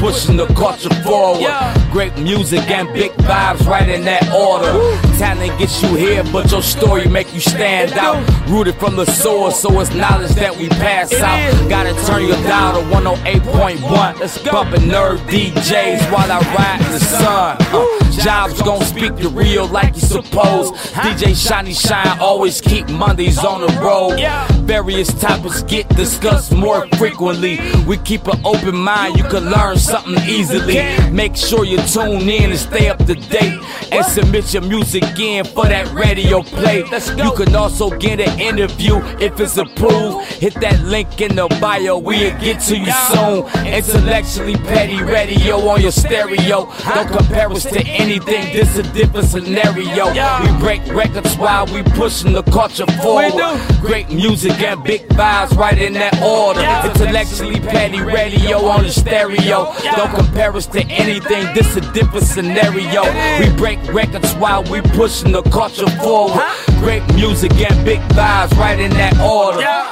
pushing the culture forward. Great music and big vibes right in that order. Talent gets you here, but your story make you stand out. Rooted from the source, so it's knowledge that we pass out. Gotta turn your dial to 108.1. Let's go. Bumping Nerve DJs while I ride in the sun. Uh, jobs gon' speak the real like you suppose. DJ Shiny Shine always keep Mondays on the road. Various topics get discussed more frequently. We keep an open mind, you can learn something easily. Make sure you tune in and stay up to date. And submit your music in for that radio play. You can also get an interview if it's approved. Hit that link in the bio, we'll get to you soon. Intellectually petty radio on your stereo. Don't compare us to anything, this is a different scenario. We break records while we pushing the culture forward. Great music and big vibes right in that order. Intellectually petty radio on the stereo. Don't compare us to anything, this a different scenario. We break records while we pushing the culture forward. Great music and big vibes right in that order.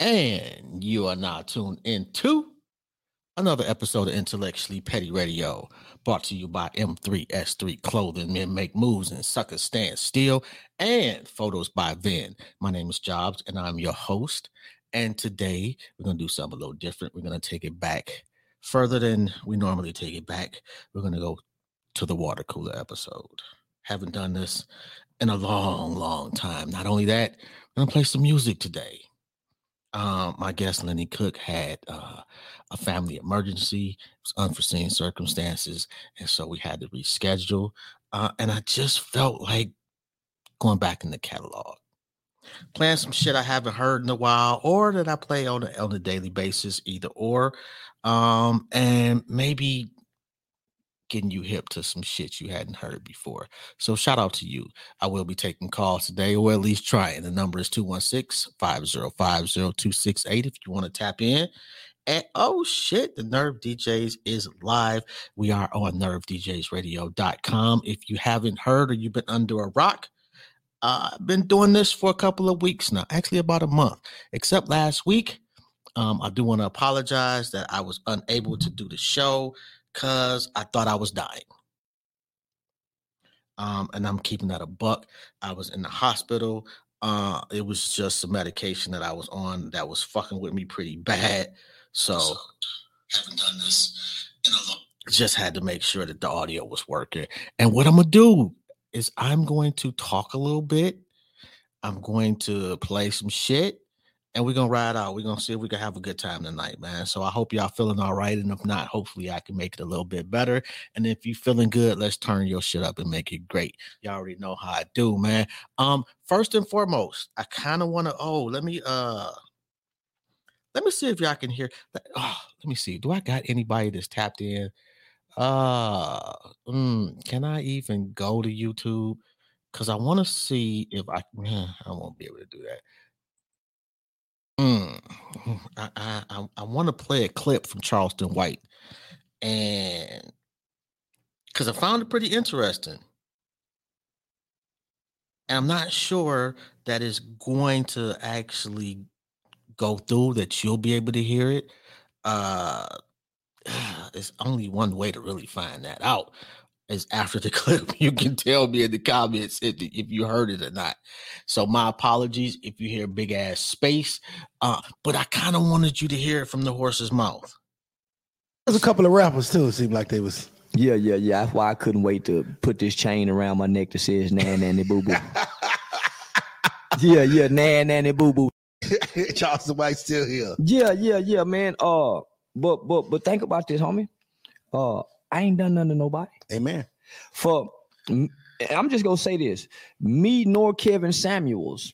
And you are now tuned into another episode of Intellectually Petty Radio, brought to you by M3S3 Clothing. Men make moves and suckers stand still, and photos by Vin. My name is Jobs, and I'm your host. And today we're to do something a little different. We're to take it back further than we normally take it back. We're to go to the water cooler episode. Haven't done this in a long, long time. Not only that, we're to play some music today. Um, my guest Lenny Cook had uh, family emergency, unforeseen circumstances, and so we had to reschedule. Uh, and I just felt like going back in the catalog, playing some shit I haven't heard in a while, or that I play on a, on a daily basis, either or, um, and maybe getting you hip to some shit you hadn't heard before. So shout out to you. I will be taking calls today, or at least trying. The number is 216-505-0268 if you want to tap in. And oh shit, the Nerve DJs is live. We are on nervedjsradio.com. If you haven't heard or you've been under a rock, uh, I've been doing this for a couple of weeks now, actually about a month, except last week. Um, I do want to apologize that I was unable to do the show because I thought I was dying. Um, and I'm keeping that a buck. I was in the hospital. Uh, it was just some medication that I was on that was fucking with me pretty bad. So haven't done this in a long. Just had to make sure that the audio was working. And what I'm gonna do is I'm going to talk a little bit. I'm going to play some shit and we're gonna ride out. We're gonna see if we can have a good time tonight, man. So I hope y'all feeling all right. And if not, hopefully I can make it a little bit better. And if you feeling good, let's turn your shit up and make it great. Y'all already know how I do, man. Um, first and foremost, I kind of want to oh, let me uh let me see if y'all can hear oh, let me see. Do I got anybody that's tapped in? Uh mm, can I even go to YouTube? Because I want to see if I I won't be able to do that. Mm, I I I, I want to play a clip from Charleston White, and because I found it pretty interesting, and I'm not sure that it's going to actually go through that you'll be able to hear it. Uh, there's only one way to really find that out is after the clip. You can tell me in the comments if, if you heard it or not. So my apologies if you hear big ass space. Uh, but I kind of wanted you to hear it from the horse's mouth. There's a couple of rappers too. It seemed like they was. Yeah, yeah, yeah. That's why I couldn't wait to put this chain around my neck that says "Nan Nanny Boo Boo." yeah, yeah, Nan Nanny Boo Boo. Charleston White still here. Yeah, yeah, yeah, man. Uh, but but but think about this, homie. Uh, I ain't done nothing to nobody. Amen. For I'm just gonna say this: me nor Kevin Samuels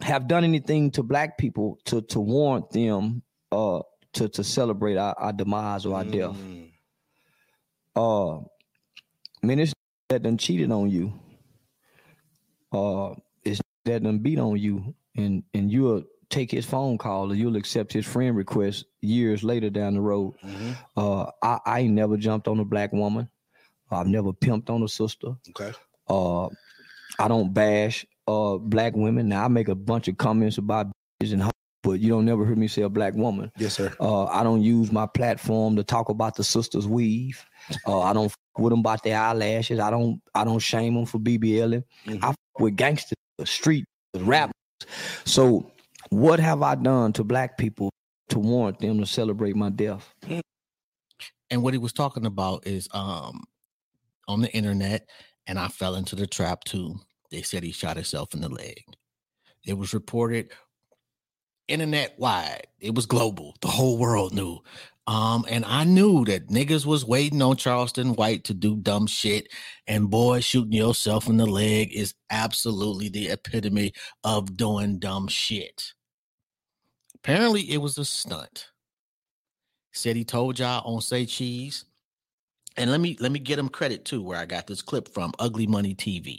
have done anything to black people to to warrant them uh to to celebrate our, our demise or our mm. death. Uh, man, it's that done cheated on you. Uh, it's that done beat on you, and and you'll take his phone call or you'll accept his friend request years later down the road. Mm-hmm. Uh, I, I ain't never jumped on a black woman. I've never pimped on a sister. Okay. Uh, I don't bash uh black women. Now I make a bunch of comments about bitches and but you don't never hear me say a black woman. Yes, sir. Uh, I don't use my platform to talk about the sisters weave. Uh, I don't f- with them about their eyelashes. I don't I don't shame them for BBLing. Mhm. I f- with gangsters, street, rappers. So what have I done to black people to warrant them to celebrate my death? And what he was talking about is um on the internet, and I fell into the trap too. They said he shot himself in the leg. It was reported internet wide. It was global. The whole world knew. Um, and I knew that niggas was waiting on Charleston White to do dumb shit. And boy, shooting yourself in the leg is absolutely the epitome of doing dumb shit. Apparently, it was a stunt. Said he told y'all on Say Cheese. And let me let me get him credit too, where I got this clip from Ugly Money TV.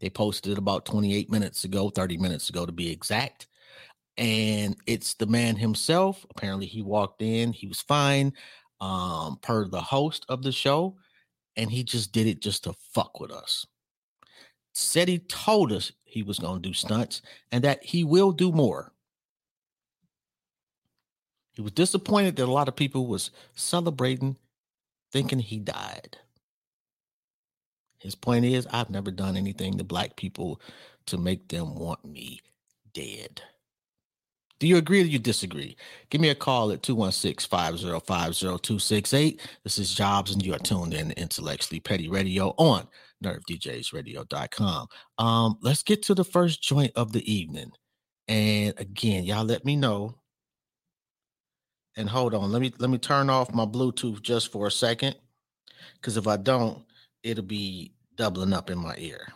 They posted it about 28 minutes ago, 30 minutes ago to be exact. And it's the man himself. Apparently, he walked in, he was fine, um, per the host of the show, and he just did it just to fuck with us. Said he told us he was gonna do stunts and that he will do more. He was disappointed that a lot of people was celebrating, thinking he died. His point is, I've never done anything to black people to make them want me dead. Do you agree or you disagree? Give me a call at 216 505 0268. This is Jobs, and you are tuned in to Intellectually Petty Radio on nervedjsradio.com. Um, let's get to the first joint of the evening. And again, y'all let me know. And hold on, let me let me turn off my Bluetooth just for a second. Because if I don't, it'll be doubling up in my ear.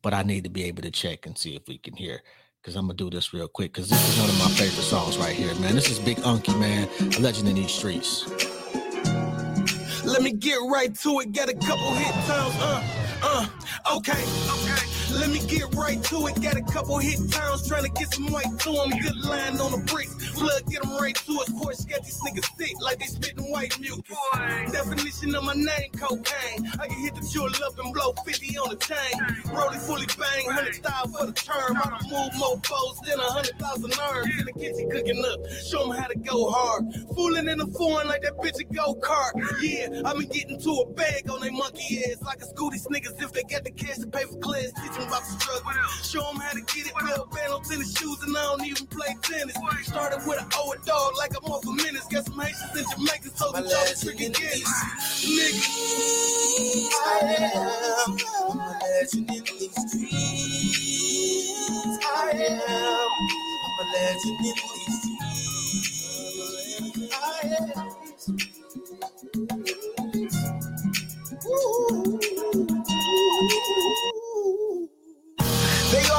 But I need to be able to check and see if we can hear. Because I'm gonna do this real quick. Because this is one of my favorite songs right here, man. This is Big Unky, man, a legend in these streets. Let me get right to it. Got a couple hit times. Uh, uh, okay, okay. Let me get right to it. Got a couple hit times trying to get some white to to 'em. Good line on the bricks. Flood, get 'em right to it. Course, got these niggas sick like they spitting white mucus. Definition of my name, cocaine. I can hit the jewel up and blow 50 on the chain. Rollie fully bang, 100 style for the term. I can move more foes than a 100,000 arms. In the kitchen cooking up. Show 'em how to go hard. Fooling in the foreign like that bitch a go kart. Yeah, I been getting to a bag on they monkey ass. Like a school these niggas if they got the cash to pay for class. Teach 'em about the struggle. Show 'em how to get it. Wear a band on tennis shoes and I don't even play tennis. Started with an old dog like I'm off a minutes. Got some Haitians and Jamaicans, so the dog trick again. Nigga. I am a legend in these streets. I am a legend in these streets. I am. Ooh.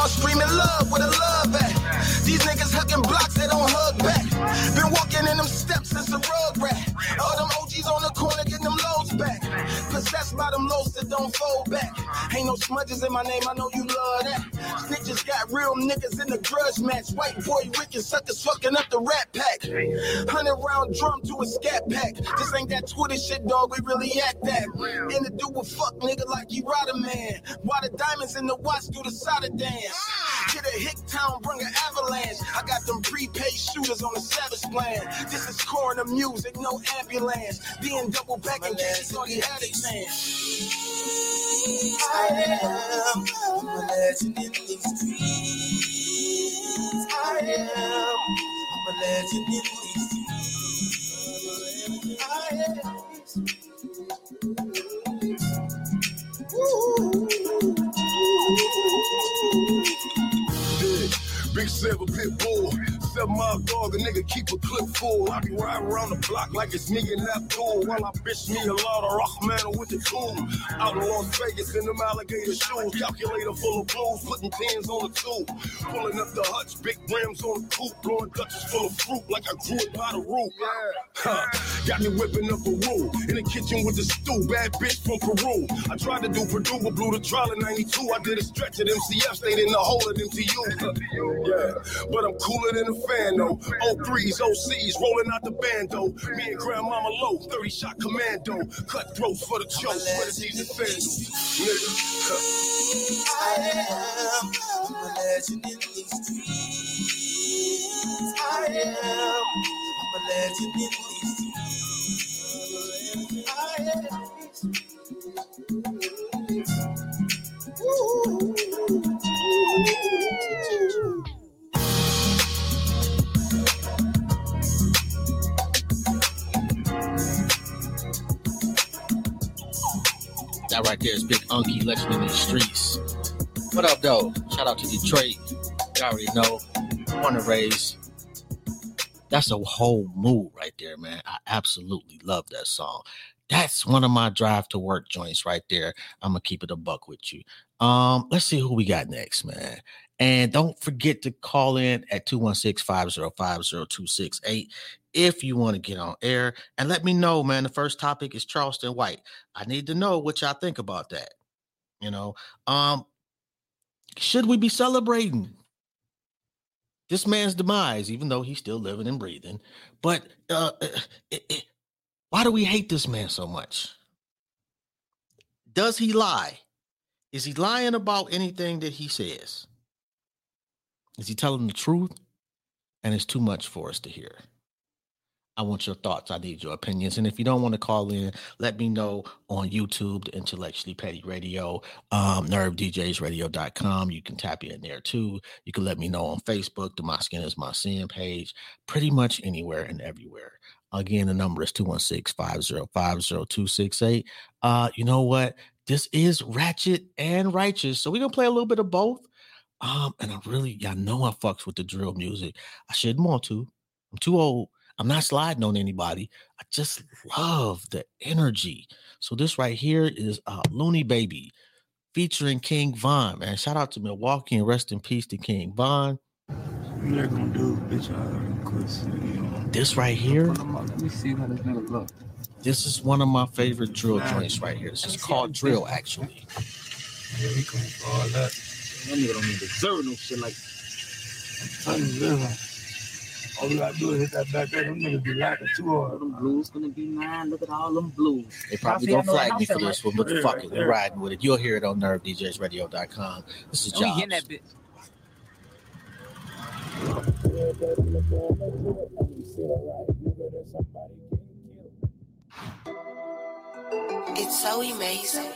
All screaming love with a love at. These niggas hugging blocks, they don't hug back. Been walking in them steps since the rug rat. All them OGs on the corner getting them loads back. Possessed by them loads that don't fold back. Ain't no smudges in my name, I know you love that. Snitches got real niggas in the grudge match. White boy Rick and suckers fucking up the rat pack. Hundred round drum to a scat pack. This ain't that Twitter shit, dog. We really act that. In the do with fuck nigga like you ride a man. Why the diamonds in the watch do the of dance? Get a hick town, bring an avalanche. I got them prepaid shooters on the savage plan. This is coroner music, no ambulance. Being double back case a. I am a legend in these streets. I am a legend in these streets. I am. Big, big silver pit bull. Seven mile dog, a nigga keep a clip full. I be riding around the block like it's me and that tool. While I bitch me a lot of Rockman with the tool. Out in Las Vegas in them alligator shoes. Calculator full of blues, putting tens on the tube. Pulling up the hutch, big rims on the coupe. Blowing Dutchess full of fruit like I grew it by the root. Huh. Got me whipping up a rule. In the kitchen with the stew. Bad bitch from Peru. I tried to do Purdue, but blew the trial in 92. I did a stretch at MCF, stayed in the hole at MTU. yeah, but I'm cooler than a Fano. O threes, OCs, rolling out the bando. Me and Grandmama Low, 30 shot commando. Cut for the choke, I am a legend in these streets. I am a legend in these streets. I am. Ooh. Ooh. That right there is Big Unky, legend in these streets. What up, though? Shout out to Detroit. You already know. Wanna raise. That's a whole mood right there, man. I absolutely love that song. That's one of my drive to work joints right there. I'm gonna keep it a buck with you. Um, let's see who we got next, man. And don't forget to call in at 216-505-0268 if you want to get on air and let me know, man. The first topic is Charleston White. I need to know what y'all think about that. You know, um, should we be celebrating this man's demise, even though he's still living and breathing? But uh, it, it, why do we hate this man so much? Does he lie? Is he lying about anything that he says? Is he telling the truth? And it's too much for us to hear. I want your thoughts. I need your opinions. And if you don't want to call in, let me know on YouTube, the Intellectually Petty Radio, um, nervedjsradio.com. You can tap in there too. You can let me know on Facebook, the My Skin is My Sin page, pretty much anywhere and everywhere. Again, the number is 216 505 0268. Uh, you know what? This is ratchet and righteous. So we're going to play a little bit of both. Um, and I really, y'all know I fucks with the drill music. I shouldn't want to. I'm too old. I'm not sliding on anybody. I just love the energy. So this right here is uh Looney Baby featuring King Von. Man, shout out to Milwaukee and rest in peace to King Von. They're gonna do, bitch. I. This right here, Let me see how this nigga look. this is one of my favorite drill joints right here. This is called drill, actually. Yeah, he coming for all that. That nigga don't even deserve no shit like I'm telling. All we gotta do is hit that back there. Them niggas be lacking too hard. them blues gonna be mine. Look at all them blues. They probably I gonna feel- I know- flag me for this one, but Yeah, fuck it, we're riding with it. You'll hear it on nervedjsradio.com. This is Oh, we Jobs. hitting that bitch. It's so amazing.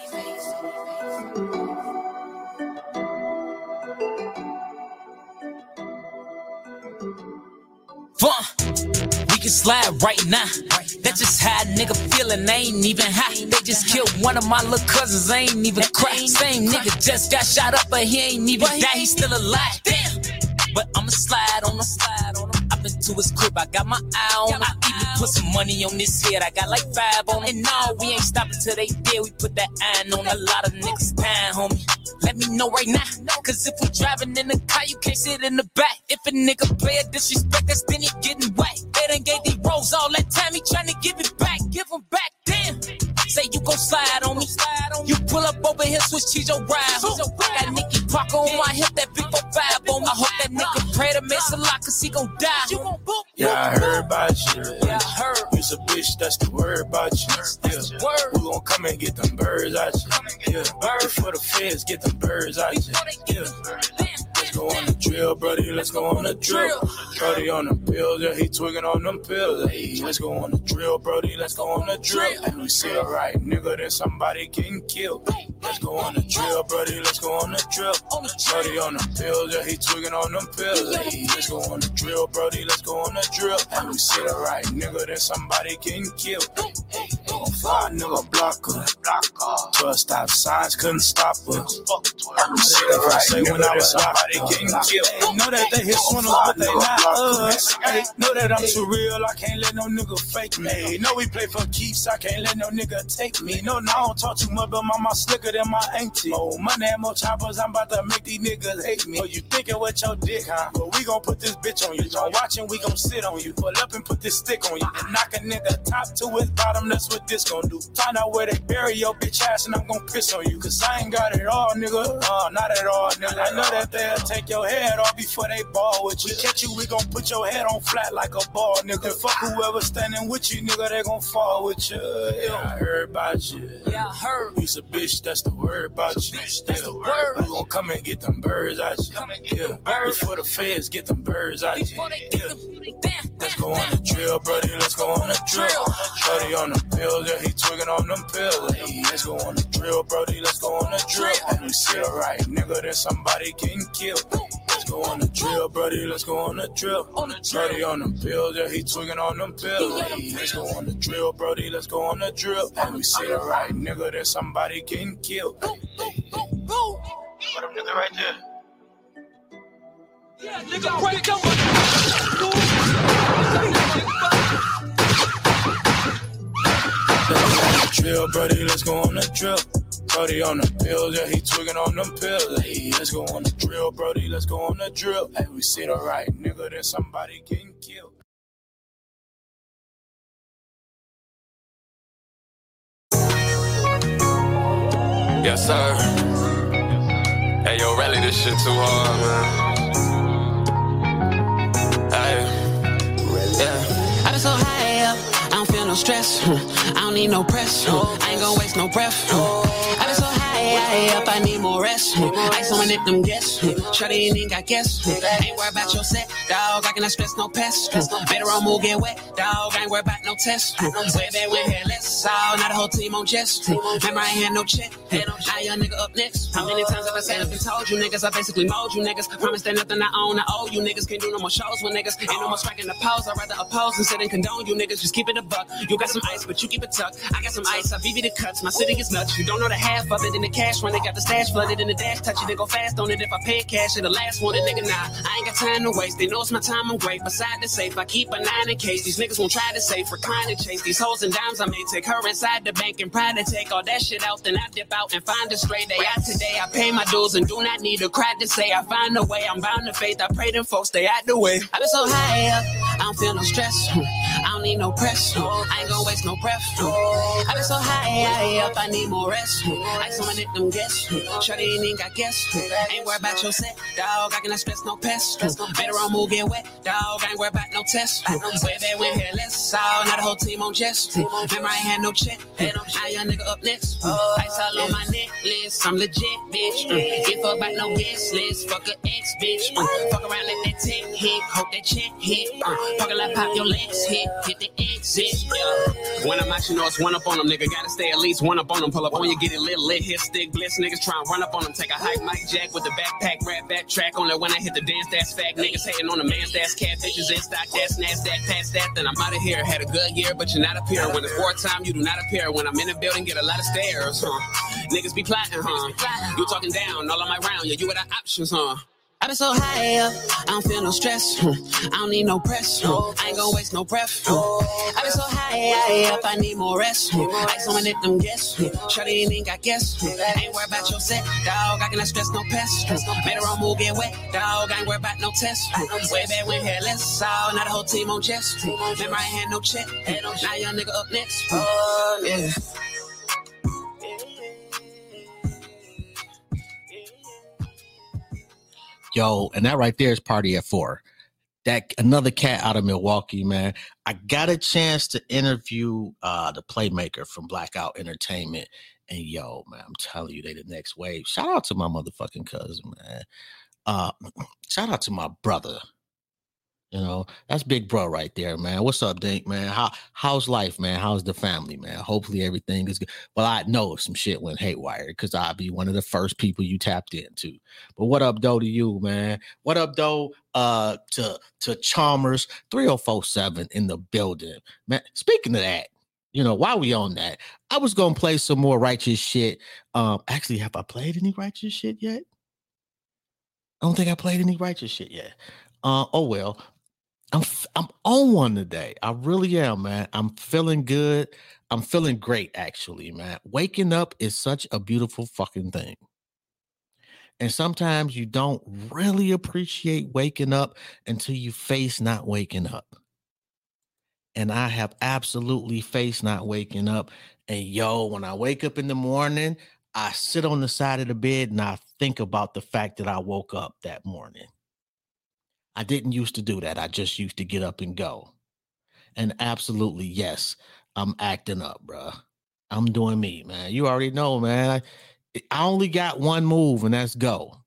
Fun. We can slide right now. That's just how a nigga feeling. They ain't even high. They just killed one of my little cousins. I ain't even cry. Same nigga just got shot up, but he ain't even die. He still alive. Damn. But I'ma slide on the Slide to his crib. I got my eye on him. Even put some money on this head. I got like five on him. And no, we ain't stopping till they dead. We put that iron on a lot of niggas' time, homie. Let me know right now. Cause if we driving in the car, you can't sit in the back. If a nigga play a disrespect, that's then he getting whacked. They done gave these rolls all that time, he tryna give it back. Give him back, damn. Say you gon' slide on me. You pull up over here, switch cheese your ride. Got Nicky Parker on my hip, that big 4 5 on me. I hope that nigga pray to miss a lot, cause he gon' die. You gon' boop. Yeah, I heard about you. Yeah, I heard. You's a bitch, that's the word about you. Yeah. Word. We gon' come and get them birds out you. Yeah. for the feds get them birds out you. Yeah. Go on the drill, brody. Let's go on the drill. Brody on the pills, yeah, he twigging on them pills. Hey, let's go on the drill, brody. Let's go on the drill. And we see a right nigga, then somebody getting killed. Let's go on the drill, brody. Let's go on the drill. Brody on the pills, yeah, he twigging on them pills. Hey, let's go on the drill, brody. Let's go on the drill. And we see the right nigga, then somebody getting killed. Five nigga blocker, blocker. Twelve stop signs couldn't stop us. If I say when I was somebody. Know that they hit swindles, but they not us. Hey, know that I'm too real. I can't let no nigga fake me. Know we play for keeps. I can't let no nigga take me. No, no, I don't talk too much, but mama slicker than my auntie. More money and more choppers. I'm about to make these niggas hate me. Oh, you thinking with your dick, huh? But we gon' put this bitch on you. Don't watch and we gon' sit on you. Pull up and put this stick on you. And knock a nigga top to his bottom. That's what this gon' do? Find out where they bury your bitch ass and I'm gon' piss on you. Cause I ain't got it all, nigga. Uh, not at all, nigga. I know that they'll take your head off before they ball with you. Catch you, we gon' put your head on flat like a ball, nigga. Fuck whoever standing with you, nigga, they gon' fall with you. Yeah, I heard about you. Yeah, I heard. You's a bitch, that's the word about you. That's the word. We gon' come and get them birds out you. Yeah, birds for the feds, get them birds out you. Yeah. Let's go on the drill, brody. Let's go on the drill. Brody on the pills, yeah, he twigging on them pills. Hey, let's go on the drill, brody. Let's go on the drill. And you see it right, nigga, then somebody getting killed. Let's go on the drill, brody. Let's go on the drill. on the Brody on them pills, yeah, he twigging on them pills. Hey, let's go on the drill, brody. Let's go on the drill. And we see it right, nigga, then somebody getting killed. Hey, hey, hey. What up, nigga, right there? Yeah, nigga, break them. Drill, brody, let's go on the drill. Brody on the pills, yeah, he twigging on them pills. Hey, let's go on the drill, brody, let's go on the drill. Hey, we see the right nigga, then somebody getting killed. Yes, sir. Hey, yo, rally this shit too hard, man. Hey. Yeah. I been so high no stress. I don't need no press. I ain't gonna waste no breath. I been so high, high up, I need more rest. On my neck, them guests. Shawty ain't got guess. Ain't worried about your set, dog. I cannot stress no pest. Better on move, get wet, dog. I ain't worried about no test. Way back when hair less, all not a whole team on jest. Remember I ain't had no check. Now young nigga up next. How many times have I said up and told you niggas? I basically mold you niggas. Promise that nothing I own, I owe you niggas. Can't do no more shows with niggas. Ain't no more striking the pose. I'd rather oppose sit and condone you niggas. Just keep it a buck. You got some ice, but you keep it tucked. I got some ice, I BB the cuts. My city is nuts. You don't know the half of it in the cash run. They got the stash flooded in the dash. Touch it, they go fast on it. If I pay cash, it the last one. A nigga, nah. I ain't got time to waste. They know it's my time, I'm great. Beside the safe, I keep a nine in case. These niggas won't try to save, recline and chase. These hoes and dimes, I may take her inside the bank and pride to take all that shit out. Then I dip out and find a straight day out today. I pay my dues and do not need a crowd to say I find a way. I'm bound to faith. I pray them folks stay out the way. I've been so high up, feel no stress. I don't need no press. I ain't gonna waste no breath. I been so high, high up, I need more rest. Ice on my neck, them guess. Shawty ain't got guess. Ain't worried about your set, dog. I cannot stress no pest. Better on move, get wet, dog. I ain't worried about no test. Way back when hair less, all not a whole team on jest. Remember I ain't had no check. I young nigga up next. Ice all on my necklace. I'm legit, bitch. Get fucked by no guest list. Fuck a ex, bitch. Fuck around, let that tick hit. Hope that check hit. Fucking like pop your legs hit. Hit the exit. Yeah. When I'm out, you know it's one up on them, nigga. Gotta stay at least one up on them. Pull up on you, get it lit, lit, hit stick, bliss. Niggas try and run up on them. Take a hike, Mike Jack with the backpack, rap back track on it. When I hit the dance, that's fact. Niggas hating on the man's that's cat bitches in stock, that's NASDAQ, past that. Then I'm out of here. Had a good year, but you're not up here. When it's war time, you do not appear. When I'm in the building, get a lot of stares, huh? Niggas be plotting, huh? You talking down, all on my round, yeah, you with the options, huh? I been so high up, I don't feel no stress. I don't need no press. I ain't gonna waste no breath. I been so high, up, I need more rest. Ice on my neck, them guess. Shawty ain't even got guess. Ain't worried about your set, dog. I cannot stress no pest. Made her on move, get wet, dog. I ain't worried about no test. Way back when hair less, all not a whole team on chest. Remember I ain't had no check. Now young nigga up next. Oh yeah. Yo, and that right there is party at four. That another cat out of Milwaukee, man. I got a chance to interview uh the playmaker from Blackout Entertainment. And yo, man, I'm telling you, they the next wave. Shout out to my motherfucking cousin, man. Uh shout out to my brother. You know, that's big bro right there, man. What's up, Dink, man? How how's life, man? How's the family, man? Hopefully everything is good. Well, I know if some shit went haywire because I'll be one of the first people you tapped into. But what up, though, to you, man? What up, though, uh, to to Chalmers 3047 in the building. Man, speaking of that, you know, while we on that, I was gonna play some more righteous shit. Um, actually, have I played any righteous shit yet? I don't think I played any righteous shit yet. Uh, oh well. I'm I'm on one today. I really am, man. I'm feeling good. I'm feeling great, actually, man. Waking up is such a beautiful fucking thing. And sometimes you don't really appreciate waking up until you face not waking up. and I have absolutely faced not waking up. And yo, when I wake up in the morning, I sit on the side of the bed and I think about the fact that I woke up that morning. I didn't used to do that. I just used to get up and go. And absolutely, yes, I'm acting up, bruh. I'm doing me, man. You already know, man. I, I only got one move, and that's go.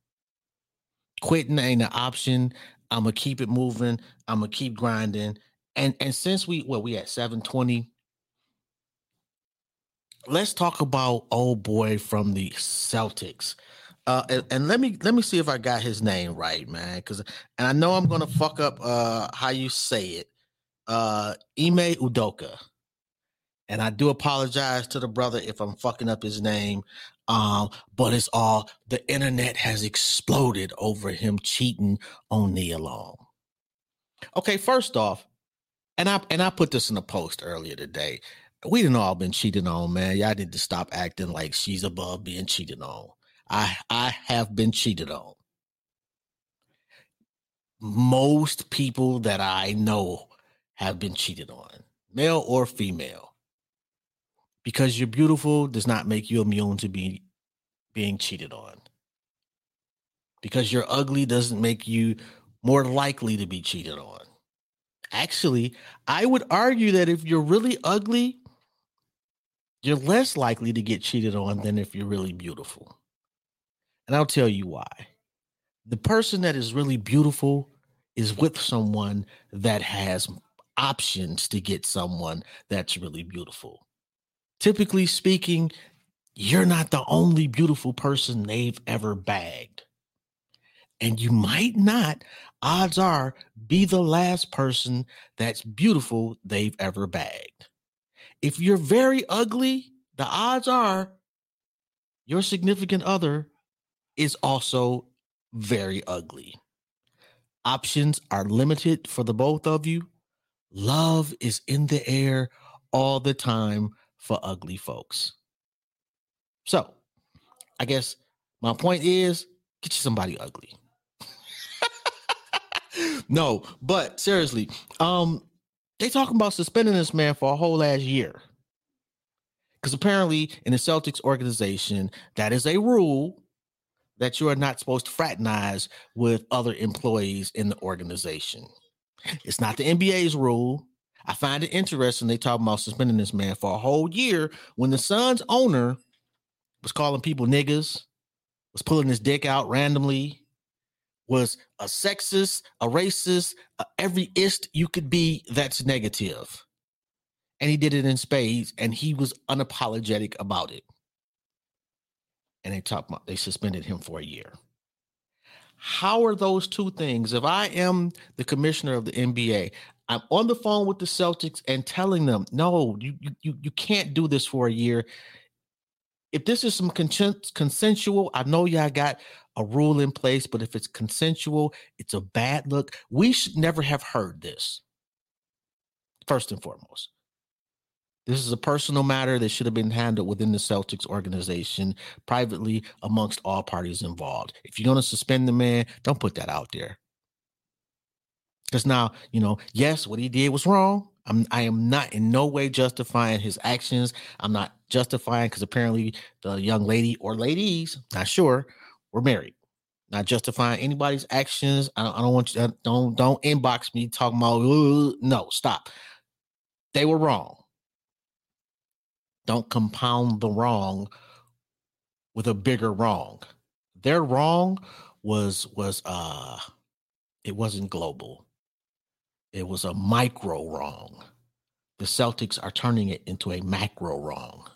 Quitting ain't an option. I'm gonna keep it moving. I'm gonna keep grinding. And and since we well, we at 720. Let's talk about old boy from the Celtics. Uh, and, and let me let me see if I got his name right, man. Because and I know I'm gonna fuck up uh how you say it. Uh Ime Udoka. And I do apologize to the brother if I'm fucking up his name. Um, but it's all the internet has exploded over him cheating on Nia Long. Okay, first off, and I and I put this in a post earlier today. We didn't all been cheated on, man. Y'all need to stop acting like she's above being cheated on. I I have been cheated on. Most people that I know have been cheated on, male or female. Because you're beautiful does not make you immune to be being cheated on. Because you're ugly doesn't make you more likely to be cheated on. Actually, I would argue that if you're really ugly, you're less likely to get cheated on than if you're really beautiful. And I'll tell you why. The person that is really beautiful is with someone that has options to get someone that's really beautiful. Typically speaking, you're not the only beautiful person they've ever bagged. And you might not, odds are, be the last person that's beautiful they've ever bagged. If you're very ugly, the odds are your significant other is also very ugly. Options are limited for the both of you. Love is in the air all the time for ugly folks. So, I guess my point is get you somebody ugly. no, but seriously, um, they talking about suspending this man for a whole last year. Because apparently, in the Celtics organization, that is a rule that you are not supposed to fraternize with other employees in the organization. It's not the NBA's rule. I find it interesting they talk about suspending this man for a whole year when the Suns owner was calling people niggas, was pulling his dick out randomly, was a sexist, a racist, a every ist you could be that's negative. And he did it in spades and he was unapologetic about it. And they talked they suspended him for a year. How are those two things? If I am the commissioner of the NBA, I'm on the phone with the Celtics and telling them, no, you you you can't do this for a year. If this is some consensual, I know y'all got a rule in place, but if it's consensual, it's a bad look. We should never have heard this. First and foremost. This is a personal matter that should have been handled within the Celtics organization privately amongst all parties involved. If you're going to suspend the man, don't put that out there. Because now, you know, yes, what he did was wrong. I'm, I am not in no way justifying his actions. I'm not justifying because apparently the young lady or ladies, not sure, were married. Not justifying anybody's actions. I don't, I don't want you. Don't don't inbox me talking about. No, stop. They were wrong. Don't compound the wrong with a bigger wrong. Their wrong was was uh it wasn't global. It was a micro wrong. The Celtics are turning it into a macro wrong.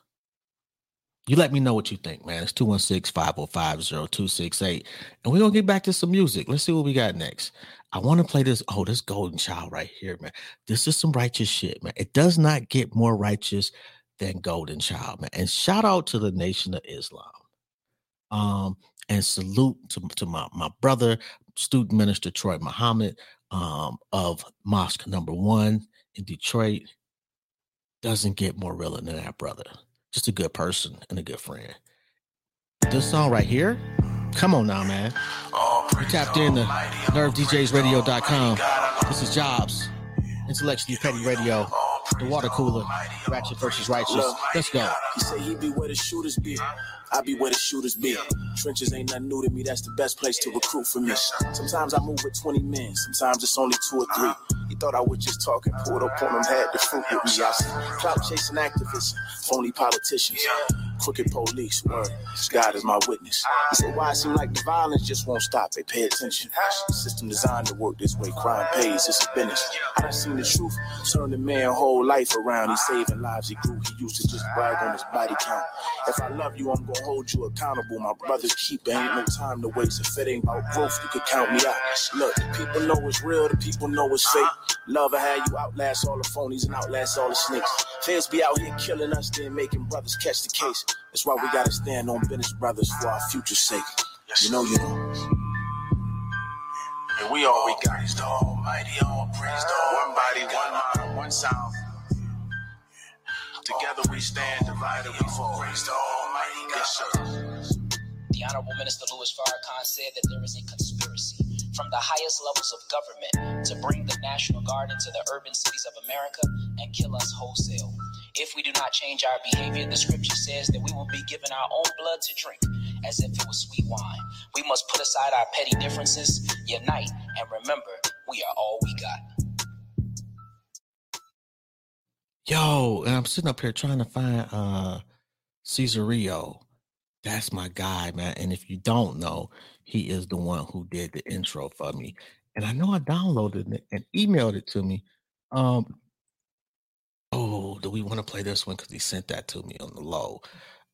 You let me know what you think, man. It's 216 505 0268. And we're to get back to some music. Let's see what we got next. I want to play this. Oh, this Golden Child right here, man. This is some righteous shit, man. It does not get more righteous than Golden Child, man. And shout out to the Nation of Islam. Um, and salute to, to my, my brother, student minister Troy Muhammad um, of Mosque Number One in Detroit. Doesn't get more real than that, brother. Just a good person and a good friend. This song right here, come on now, man. You tapped in to nervedjsradio.com. This is Jobs, intellectually petty radio. The water cooler. Ratchet versus righteous. Let's go. He say he be where the shooters be. I be where the shooters be. Trenches ain't nothing new to me. That's the best place to recruit for me. Sometimes I move with 20 men. Sometimes it's only two or three. He thought I was just talking, pulled up on him, had the fruit with me. I see clout chasing activists, phony politicians, crooked police. Word, God is my witness. He said, Why it seem like the violence just won't stop? They pay attention. System designed to work this way. Crime pays, it's a business. I done seen the truth turn the man whole life around. He saving lives, he grew. He used to just brag on his body count. If I love you, I'm gonna hold you accountable. My brother's keeper ain't no time to waste. If it ain't about growth, you could count me out. Look, the people know it's real, the people know it's fake. Love will have you outlast all the phonies and outlast all the snakes. Feds be out here killing us, then making brothers catch the case. That's why we gotta stand on business, brothers, for our future's sake. You know, you know. And we all we got is the Almighty, all praise the One body, one mind, one sound. Together we stand, divided we fall. Praise the Almighty, yes sir. The Honorable Minister Louis Farrakhan said that there is a conspiracy from the highest levels of government to bring the National Guard into the urban cities of America and kill us wholesale. If we do not change our behavior, the scripture says that we will be given our own blood to drink as if it was sweet wine. We must put aside our petty differences, unite, and remember we are all we got. Yo, and I'm sitting up here trying to find uh Cesario. That's my guy, man. And if you don't know, he is the one who did the intro for me. And I know I downloaded it and emailed it to me. Um Oh, do we want to play this one? Because he sent that to me on the low.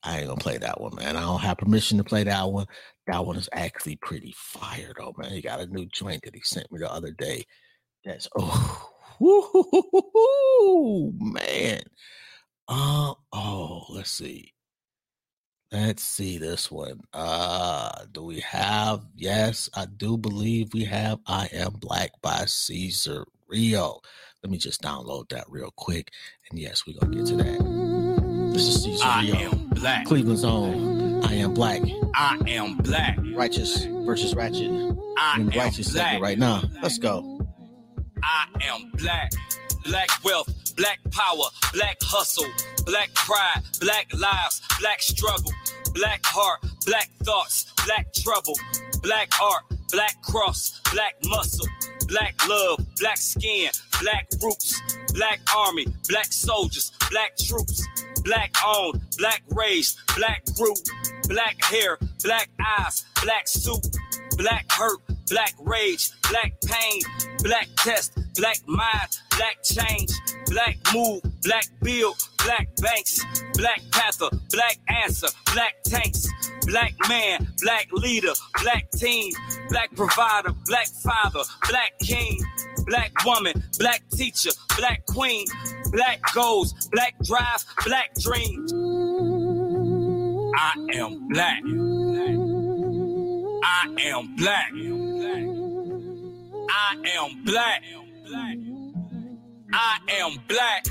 I ain't gonna play that one, man. I don't have permission to play that one. That one is actually pretty fire though, man. He got a new joint that he sent me the other day. That's oh Woo, man. Uh, oh, let's see. Let's see this one. Uh, do we have? Yes, I do believe we have I Am Black by Caesar Rio. Let me just download that real quick. And yes, we're gonna get to that. This is Caesar I Rio. am black. Cleveland's own. I am black. I am black. Righteous versus ratchet. I am righteous black. right now. Let's go. I am black. Black wealth, black power, black hustle, black pride, black lives, black struggle, black heart, black thoughts, black trouble, black art, black cross, black muscle, black love, black skin, black roots, black army, black soldiers, black troops, black owned, black raised, black group, black hair, black eyes, black suit, black hurt, black rage, black pain, black test, black mind, black change, black move, black build, black banks, black panther, black answer, black tanks, black man, black leader, black team, black provider, black father, black king, black woman, black teacher, black queen, black goals, black drive, black dreams. I am black. I am black. I am black. I am black.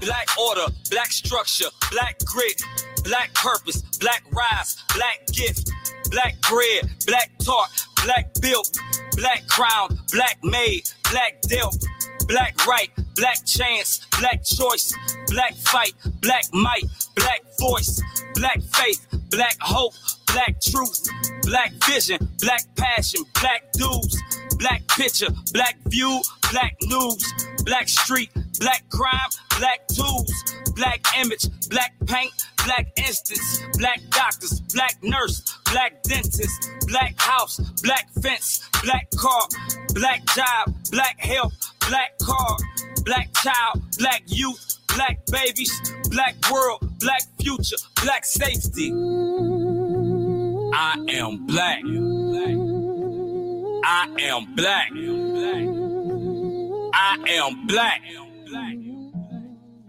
Black order, black structure, black grit, black purpose, black rise, black gift, black bread, black tart, black built, black crown, black made, black dealt, black right, black chance, black choice, black fight, black might, black voice, black faith, black hope, black truth, black vision, black passion, black dudes, black picture, black view, black news, black street, black crime, black tools, black image, black paint, black instance, black doctors, black nurse, black dentist, black house, black fence, black car, black job, black health, black car, black child, black youth, black babies, black world, black future, black safety. I am black. I am black. I am black.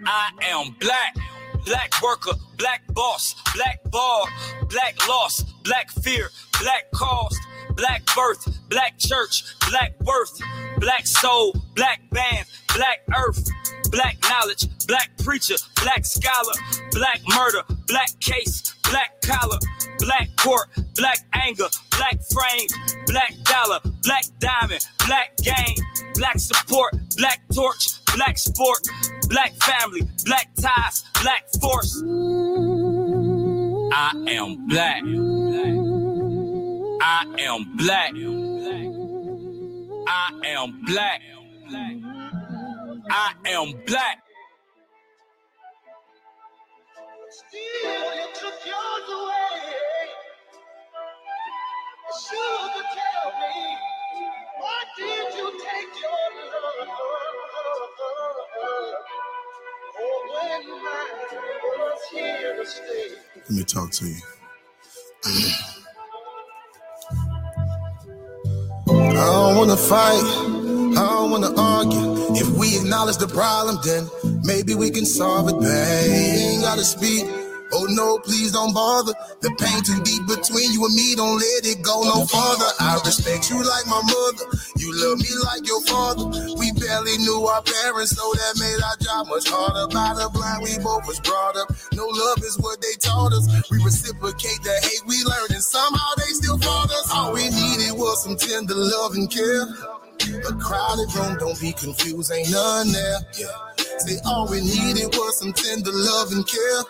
I am black. Black worker, black boss, black ball, black loss, black fear, black cost, black birth, black church, black worth, black soul, black band, black earth, black knowledge, black preacher, black scholar, black murder, black case, black collar, black court, black anger, black frame, black dollar, black diamond, black game, black support, black torch, black sport, black family, black ties, black force. I am black. I am black. I am black. I am black. Still, you took yours away. Sugar, tell me, why did you take your love? Oh, when mine was here to stay. Let me talk to you. I don't wanna fight, I don't wanna argue. If we acknowledge the problem, then maybe we can solve it, babe. Ain't gotta speak. Oh no, please don't bother. The pain too deep between you and me, don't let it go no farther. I respect you like my mother, you love me like your father. We barely knew our parents, so that made our job much harder. By the blind, we both was brought up. No love is what they taught us. We reciprocate the hate we learned, and somehow they still fought us. All we needed was some tender love and care. A crowded room, don't be confused, ain't none there. Yeah. Say all we needed was some tender love and care.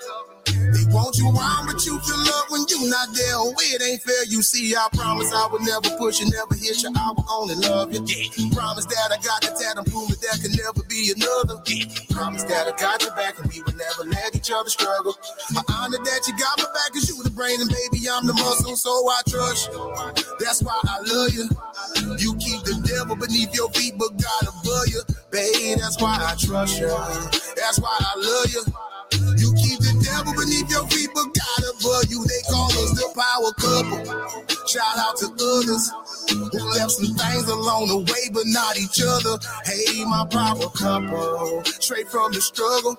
They want you around, but you feel love when you not there. Oh, it ain't fair. You see, I promise I would never push you, never hit you. I will only love you. Yeah. Promise that I got the tat and prove that can never be another. Yeah. Promise that I got your back and we would never let each other struggle. I honor that you got my back cause you the brain and baby I'm the muscle, so I trust you. That's why I love you. You keep the devil beneath your feet, but God above you. Babe, that's why I trust you. That's why I love you. You keep the devil beneath your feet, but God above you. They call us the power couple. Shout out to others who left some things along the way, but not each other. Hey, my power couple, straight from the struggle.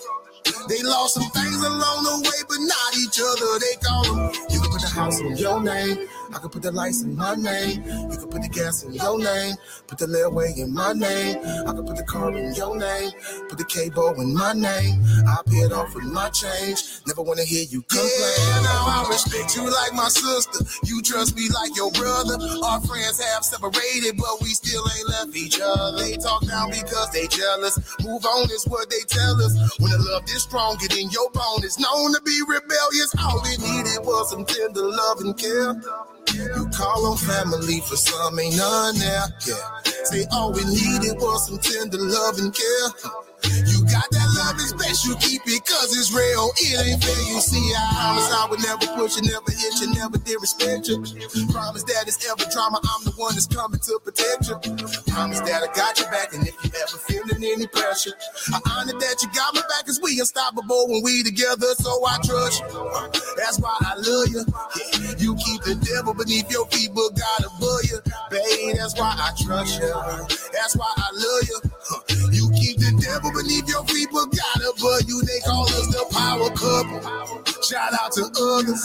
They lost some things along the way, but not each other. They call them. You put the house in your name. I could put the lights in my name. You could put the gas in your name. Put the layaway in my name. I could put the car in your name. Put the cable in my name. I pay it off with my change. Never wanna hear you complain. Yeah, now I respect you like my sister. You trust me like your brother. Our friends have separated, but we still ain't left each other. They talk down because they jealous. Move on is what they tell us. When the love is strong, get in your bone. It's known to be rebellious. All we needed was some tender love and care. You call on family for some, ain't none there. Yeah. Say all we needed was some tender love and care. You got that love, it's best you keep it, cause it's real. It ain't fair, you see. I promise I would never push you, never hit you, never did respect you. Promise that it's ever drama, I'm the one that's coming to protect you. Promise that I got your back, and if you ever feeling any pressure, I honor that you got my back, cause we unstoppable when we together, so I trust you. That's why I love you. You keep the devil beneath your feet, but God above you. Babe, that's why I trust you. That's why I love you. Keep the devil beneath your feet, but God above you. They call us the power couple. Shout out to others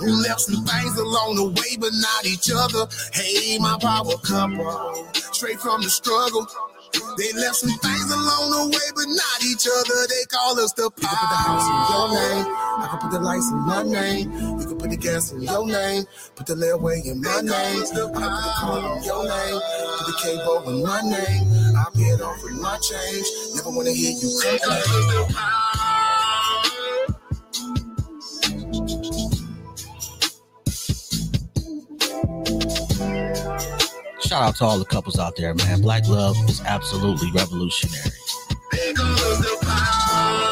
who left some things along the way, but not each other. Hey, my power couple, straight from the struggle. They left some things along the way, but not each other. They call us the power. You can put the house in your name. I can put the lights in my name. You can put the gas in your name. Put the layaway in my name. I can put the car in your name. Put the cable in my name. I pay it off with my change. Never wanna hear you complain. Shout out to all the couples out there, man. Black love is absolutely revolutionary.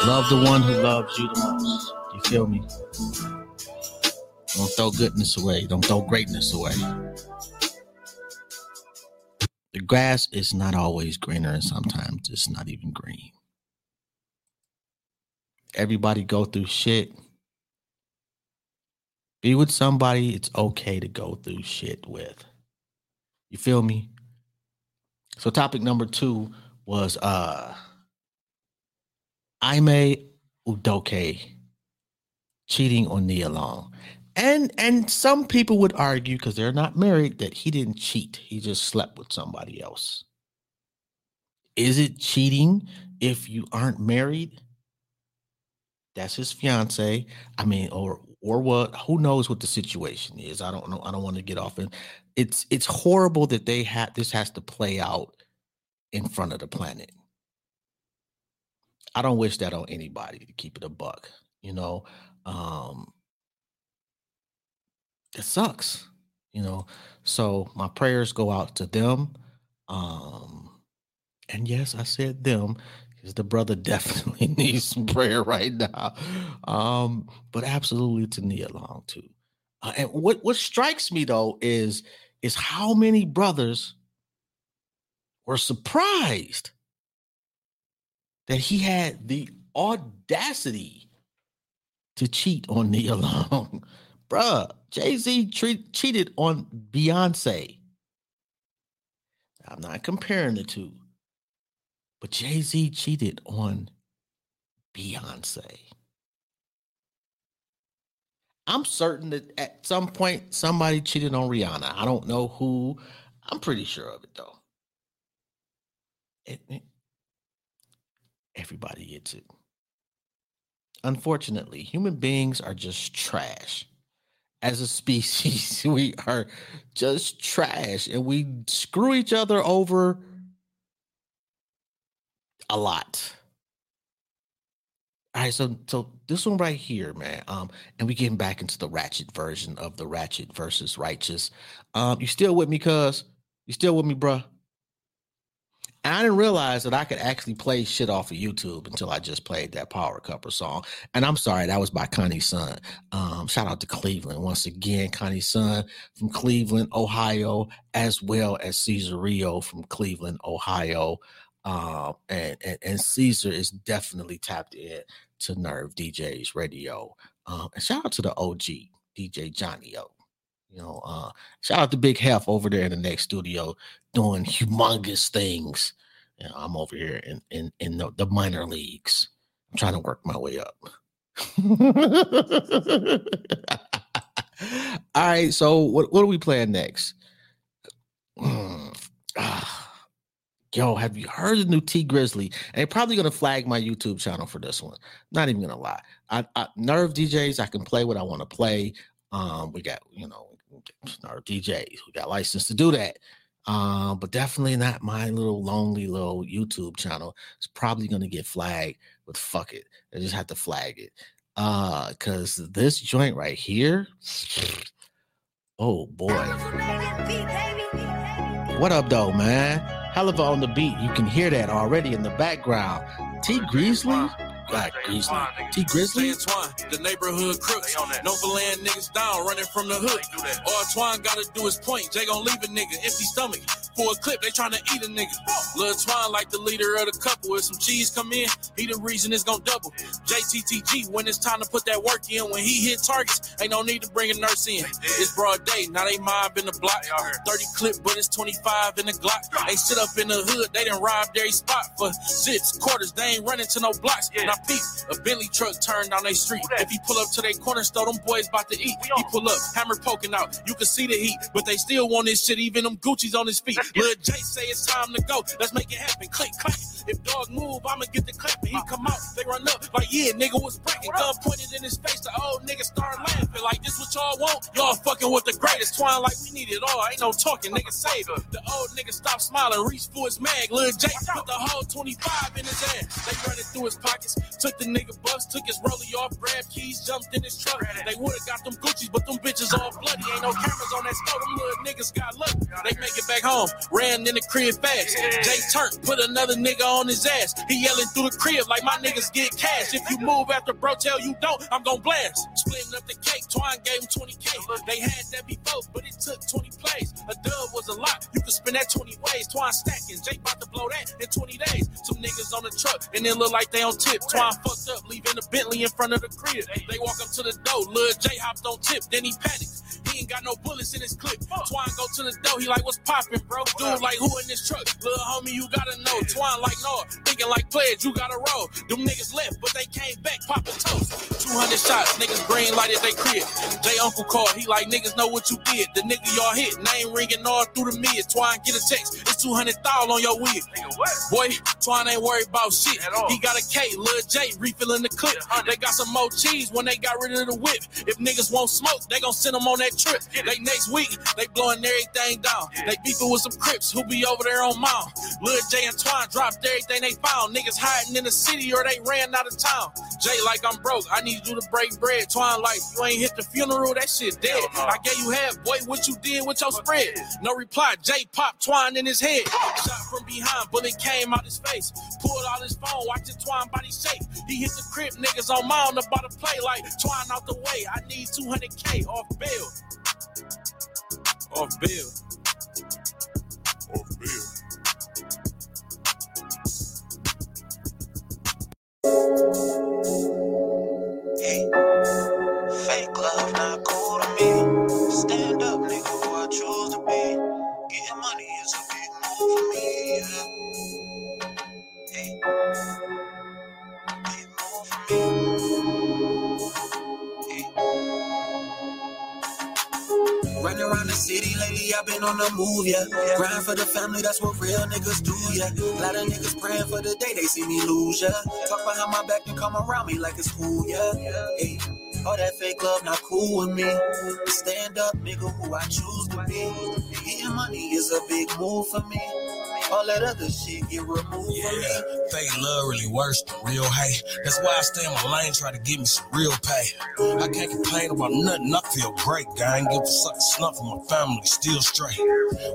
Love the one who loves you the most. You feel me? Don't throw goodness away. Don't throw greatness away. The grass is not always greener, and sometimes it's not even green. Everybody go through shit. Be with somebody it's okay to go through shit with. You feel me? So topic number two was uh Ime Udoka cheating on Nia Long. And and some people would argue because they're not married that he didn't cheat. He just slept with somebody else. Is it cheating if you aren't married? That's his fiance. I mean, or or what? Who knows what the situation is? I don't know. I don't want to get off in. It's it's horrible that they had this has to play out in front of the planet. I don't wish that on anybody to keep it a buck, you know. Um it sucks, you know. So my prayers go out to them. Um and yes, I said them because the brother definitely needs some prayer right now. Um, but absolutely to Nia Long too. Uh, and what what strikes me though is is how many brothers were surprised that he had the audacity to cheat on Nia Long. Bruh, Jay-Z treat, cheated on Beyonce. I'm not comparing the two. But Jay Z cheated on Beyonce. I'm certain that at some point somebody cheated on Rihanna. I don't know who. I'm pretty sure of it though. It, it, everybody gets it. Unfortunately, human beings are just trash. As a species, we are just trash and we screw each other over a lot. All right, so so this one right here, man. Um, and we getting back into the ratchet version of the ratchet versus righteous. Um, you still with me, cuz? You still with me, bruh? And I didn't realize that I could actually play shit off of YouTube until I just played that Power Couple song. And I'm sorry, that was by Connie Sun. Um, shout out to Cleveland once again, Connie Sun from Cleveland, Ohio, as well as Caesar Rio from Cleveland, Ohio. Um, and, and and Caesar is definitely tapped in to Nerve DJs Radio. Um, and shout out to the OG DJ Johnny O. You know, uh, shout out to Big Hef over there in the next studio doing humongous things. You know, I'm over here in in in the, the minor leagues. I'm trying to work my way up. All right, so what what are we playing next? yo, have you heard the new Tee Grizzley? And they're probably gonna flag my YouTube channel for this one. Not even gonna lie. I, I Nerve DJs, I can play what I want to play. Um, we got you know Nerve DJs, we got license to do that. Um, but definitely not my little lonely little YouTube channel. It's probably gonna get flagged, but fuck it. I just have to flag it. Uh, cause this joint right here, oh boy. What up, though, man? Hella on the beat. You can hear that already in the background. Tee Grizzley? God, Grizzly. Tee Grizzley? the neighborhood crooks. No for laying niggas down, running from the hood. All Twan gotta do his point. Jay gon' leave a nigga empty stomach. For a clip, they tryna eat a nigga. Lil Twan like the leader of the couple. If some cheese come in, he the reason it's gon' double. JTTG, when it's time to put that work in, when he hit targets, ain't no need to bring a nurse in. It's broad day, now they mob in the block. 30 clip, but it's 25 in the Glock. They sit up in the hood, they done robbed every spot for zips, quarters. They ain't running to no blocks. Now peep, a Bentley truck turned down they street. If he pull up to their corner store, them boys about to eat. He pull up, hammer poking out. You can see the heat, but they still want this shit. Even them Gucci's on his feet. Lil J say it's time to go. Let's make it happen. Click, clack. If dog move, I'ma get the clap. And He come out, they run up like yeah, nigga was breaking. Gun pointed in his face. The old nigga start laughing like this what y'all want. Y'all fucking with the greatest. Twan like we need it all. Ain't no talking, nigga. Save it. The old nigga stop smiling, reach for his mag. Lil J put the whole 25 in his ass. They running through his pockets. Took the nigga bus, took his rollie off, grabbed keys, jumped in his truck. They would've got them Gucci's, but them bitches all bloody. Ain't no cameras on that store. Them little niggas got lucky. They make it back home, ran in the crib fast. Jay turned, put another nigga on his ass. He yelling through the crib like my niggas get cash. If you move after bro tell you don't, I'm gon' blast. Splitting up the cake, Twan gave him 20k. They had that before, but it took 20 plays. A dub was a lot, you could spend that 20 ways. Twan stacking, Jay about to blow that in 20 days. Some niggas on the truck, and then look like they on tip. Twan fucked up, leaving the Bentley in front of the crib. They walk up to the door, Lil J hopped on tip, then he panicked. He ain't got no bullets in his clip. Twan go to the door, he like, what's poppin', bro? Dude, like, who in this truck? Little homie, you gotta know. Twan like, no, thinking like players, you gotta roll. Them niggas left, but they came back, popping toast. 200 shots, niggas green lighted they crib. Jay uncle called, he like, niggas know what you did. The nigga y'all hit, name ringing all through the mid. Twan get a text, it's 200 thou on your wig. Boy, Twan ain't worried about shit. He got a K, Lil J refilling the clip. They got some more cheese when they got rid of the whip. If niggas won't smoke, they gon' send them on that trip. They next week, they blowing everything down. They beefing with some Crips who be over there on Mount. Lil J and Twan dropped everything they found. Niggas hiding in the city or they ran out of town. Jay like I'm broke, I need you to break bread. Twan like you ain't hit the funeral, that shit dead. I gave you half, boy, what you did with your spread? No reply. Jay popped Twan in his head. Shot from behind, bullet came out his face. Pulled out his phone, watching Twan body shake. He hit the crib, niggas on mound about to play like Twan out the way. I need 200k off bill. Off bill. Off bill. On the move, yeah. Grind for the family, that's what real niggas do, yeah. A lot of niggas praying for the day they see me lose, yeah. Talk behind my back and come around me like it's cool, yeah. Hey, all that fake love not cool with me. Stand up, nigga, who I choose to be. Getting money is a big move for me. All that other shit get removed Yeah, from me. fake love really worse than real hate. That's why I stay in my lane, try to get me some real pay. I can't complain about nothing, I feel great. Guy ain't give a suck a snuff for my family, still straight.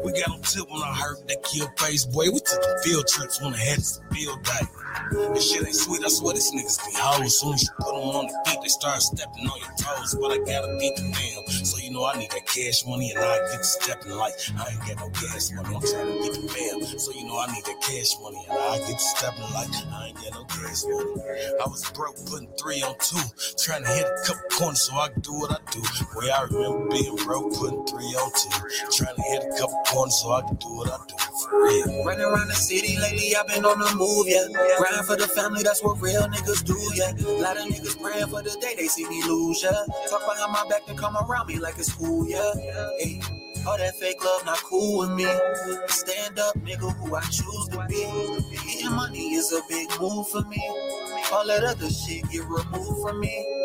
We got on tip when I heard that kill face, boy. We took the field trips when I had to field day. This shit ain't sweet, I swear these niggas be hoes. Soon as you put them on the beat, they start stepping on your toes. But I gotta beat the them, so you know I need that cash money and I get to stepping like I ain't got no gas money. I'm trying to get the mail, so you know I need that cash money and I get to stepping like I ain't got no gas money. I was broke putting three on two, trying to hit a couple corners so I do what I do. Boy, I remember being broke putting three on two, trying to hit a couple corners so I can do what I do. Real. Running around the city lately, I've been on the move, yeah. Grind for the family, that's what real niggas do, yeah. lot of niggas praying for the day they see me lose, yeah. Talk behind my back and come around me like it's cool, yeah. Hey, all that fake love not cool with me. Stand up, nigga, who I choose to be. Getting money is a big move for me. All that other shit get removed from me.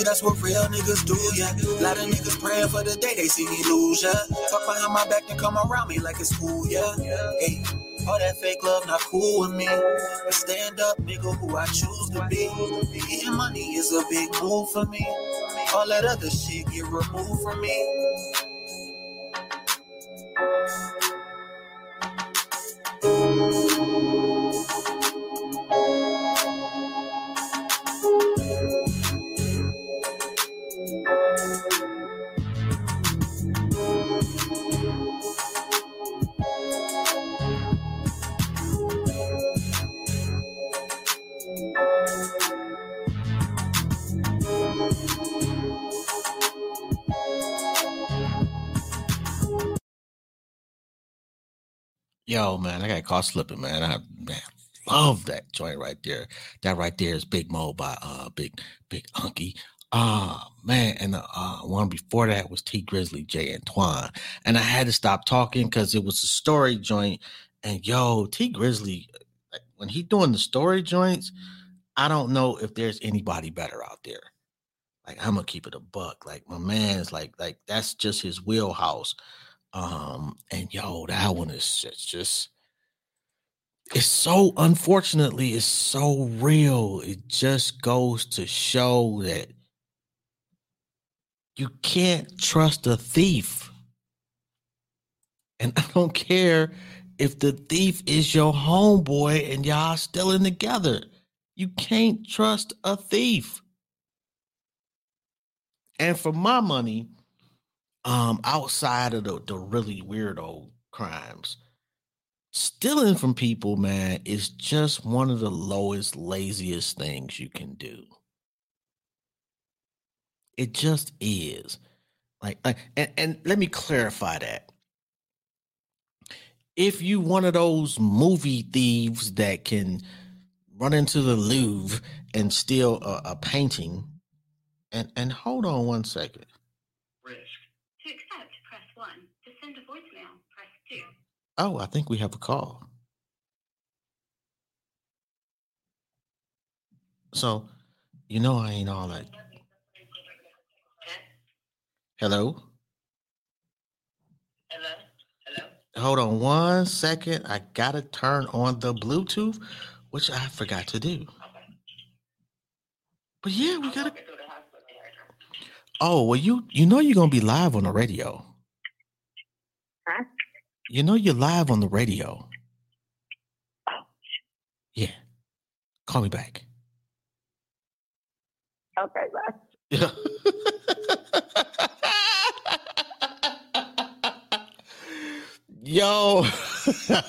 Family, that's what real niggas do, yeah. lot of niggas praying for the day they see me lose, yeah. Talk behind my back and come around me like it's cool, yeah. Hey, all that fake love not cool with me. Stand up, nigga, who I choose to be. Getting money is a big move for me. All that other shit get removed from me. Yo, man, I got caught slipping, man. I man, love that joint right there. That right there is Big Mo by uh Big Big Unky. Ah man, and the uh, one before that was Tee Grizzley J Antoine. And I had to stop talking because it was a story joint. And yo, Tee Grizzley, when he doing the story joints, I don't know if there's anybody better out there. Like I'm gonna keep it a buck. Like my man's like like that's just his wheelhouse. Um, and yo, that one is it's just it's so unfortunately it's so real. It just goes to show that you can't trust a thief. And I don't care if the thief is your homeboy and y'all still in together. You can't trust a thief. And for my money, um, outside of the, the really weirdo crimes, stealing from people, man, is just one of the lowest, laziest things you can do. It just is. Like, like and, and let me clarify that. If you one of those movie thieves that can run into the Louvre and steal a, a painting, and and hold on one second. To accept, press 1. To send a voicemail, press 2. Oh, I think we have a call. So, you know, I ain't all that. Hello? Hello? Hello? Hold on one second. I gotta turn on the Bluetooth, which I forgot to do. But yeah, we gotta. Oh well, you you know you're gonna be live on the radio. Huh? You know you're live on the radio. Yeah. Call me back. Okay, bye. Yeah. Yo.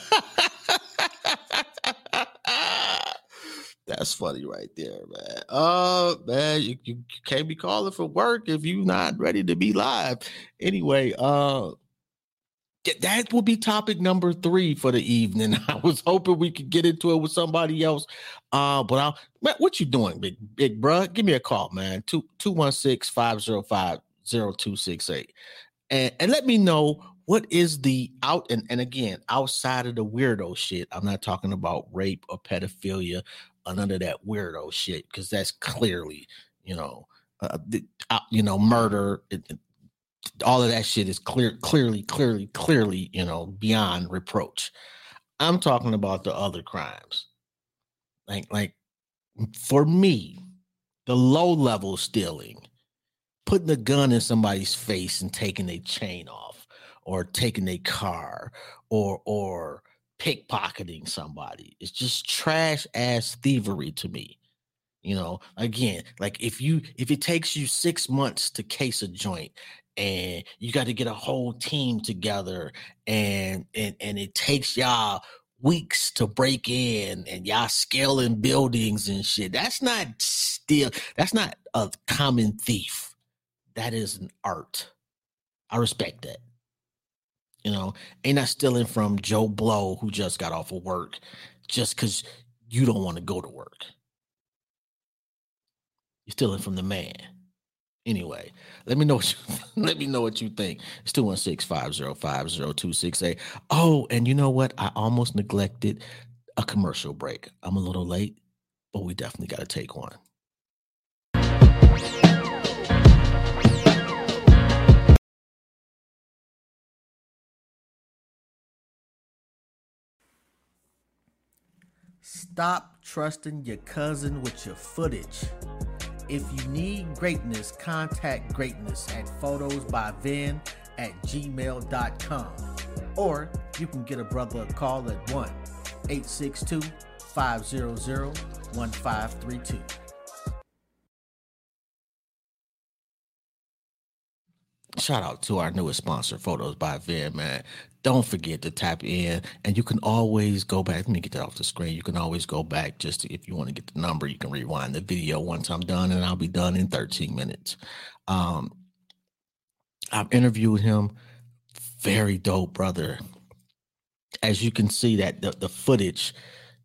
That's funny right there, man. Oh man, you, you can't be calling for work if you're not ready to be live. Anyway, uh that will be topic number three for the evening. I was hoping we could get into it with somebody else. Uh, but I'll man, what you doing, big big bruh? Give me a call, man. Two two one six five zero five zero two six eight. And and let me know what is the out and, and again outside of the weirdo shit. I'm not talking about rape or pedophilia or none of that weirdo shit, because that's clearly, you know, uh, uh, you know, murder. It- all of that shit is clear, clearly, clearly, clearly, you know, beyond reproach. I'm talking about the other crimes. Like, like for me, the low level stealing, putting a gun in somebody's face and taking their chain off, or taking their car, or or pickpocketing somebody. It's just trash ass thievery to me. You know, again, like if you if it takes you six months to case a joint and you got to get a whole team together and and and it takes y'all weeks to break in and y'all scaling buildings and shit. That's not still That's not a common thief. That is an art. I respect that. You know, ain't not stealing from Joe Blow who just got off of work just because you don't want to go to work. You're stealing from the man. Anyway, let me know what you let me know what you think. It's 216-505-0268. Oh, and you know what? I almost neglected a commercial break. I'm a little late, but we definitely got to take one. Stop trusting your cousin with your footage. If you need greatness, contact greatness at photosbyvin at gmail.com. Or you can get a brother a call at 1 862 500 1532. Shout out to our newest sponsor, Photos by Vin, man. Don't forget to tap in, and you can always go back. Let me get that off the screen. You can always go back just to, if you want to get the number. You can rewind the video once I'm done, and I'll be done in 13 minutes. Um, I've interviewed him. Very dope, brother. As you can see, that the, the footage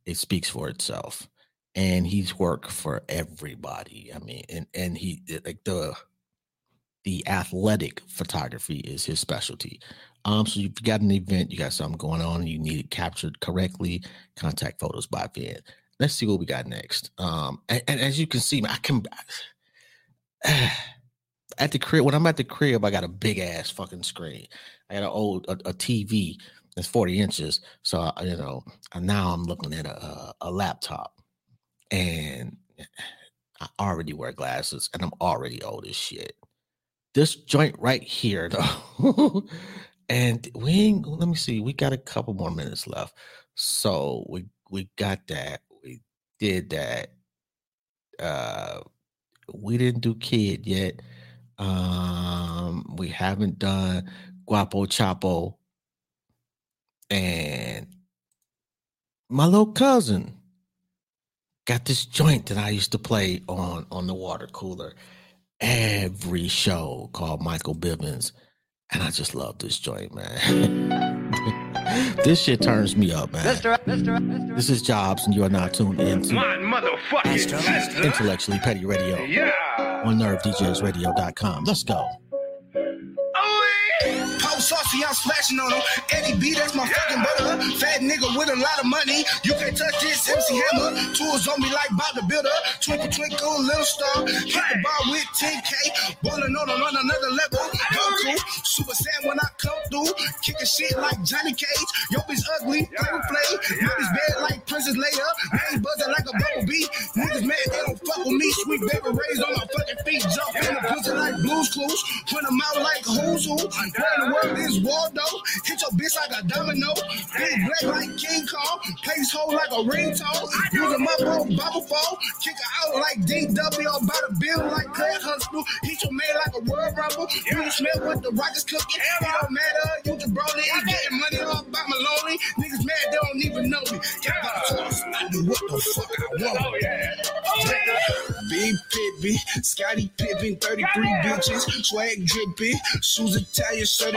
it speaks for itself, and he's worked for everybody. I mean, and and he like the the athletic photography is his specialty. Um, so you've got an event, you got something going on, you need it captured correctly. Contact photos by Vin. Let's see what we got next. Um, and, and as you can see, I can at the crib when I'm at the crib, I got a big ass fucking screen. I got an old a, a TV that's 40 inches. So I- you know, now I'm looking at a, a a laptop, and I already wear glasses, and I'm already old as shit this joint right here though. And we ain't let me see we got a couple more minutes left. So we we got that we did that. Uh we didn't do kid yet. Um, we haven't done Guapo Chapo. And my little cousin got this joint that I used to play on on the water cooler every show called Michael Bivins. And I just love this joint, man. this shit turns me up, man. This is Jobs, and you are not tuned in to My motherfucking Intellectually Petty Radio Yeah. on NerveDJsRadio.com. Let's go. Pop saucy, I'm splashing on him. Eddie B, that's my fucking brother. Fat nigga with a lot of money. You can't touch this MC Hammer. Tools on me like Bob the Builder. Twinkle, twinkle, little star. Hit the bar with 10K. Ballin' on, on another level. Goku, Super Saiyan when I come through. Kicking shit like Johnny Cage. Yo, bitch ugly, play with play. Niggas bad like Princess Leia. Ain't buzzing like a bumblebee. Niggas mad, they don't fuck with me. Sweet baby raised on my fucking feet. Jump in the pussy like Blue's Clues. Them out like who's who. Where in the world is Waldo? Hit your bitch like a domino. Big black like King Kong. Place hole like a ringtone. Use a bro bubble phone. Kick her out like DW. All about a bill like Claire Hustle. Hit your man like a world Rumble. You can smell what the rockets cooking. It don't matter. You brody. Ain't getting money off by my lonely. Niggas mad, they don't even know me. Got the toss. I do what the fuck I want. Oh, yeah. Oh, Big Pippi, Scottie Pippen, 33 bitches, swag drippy, shoes Italian, shirt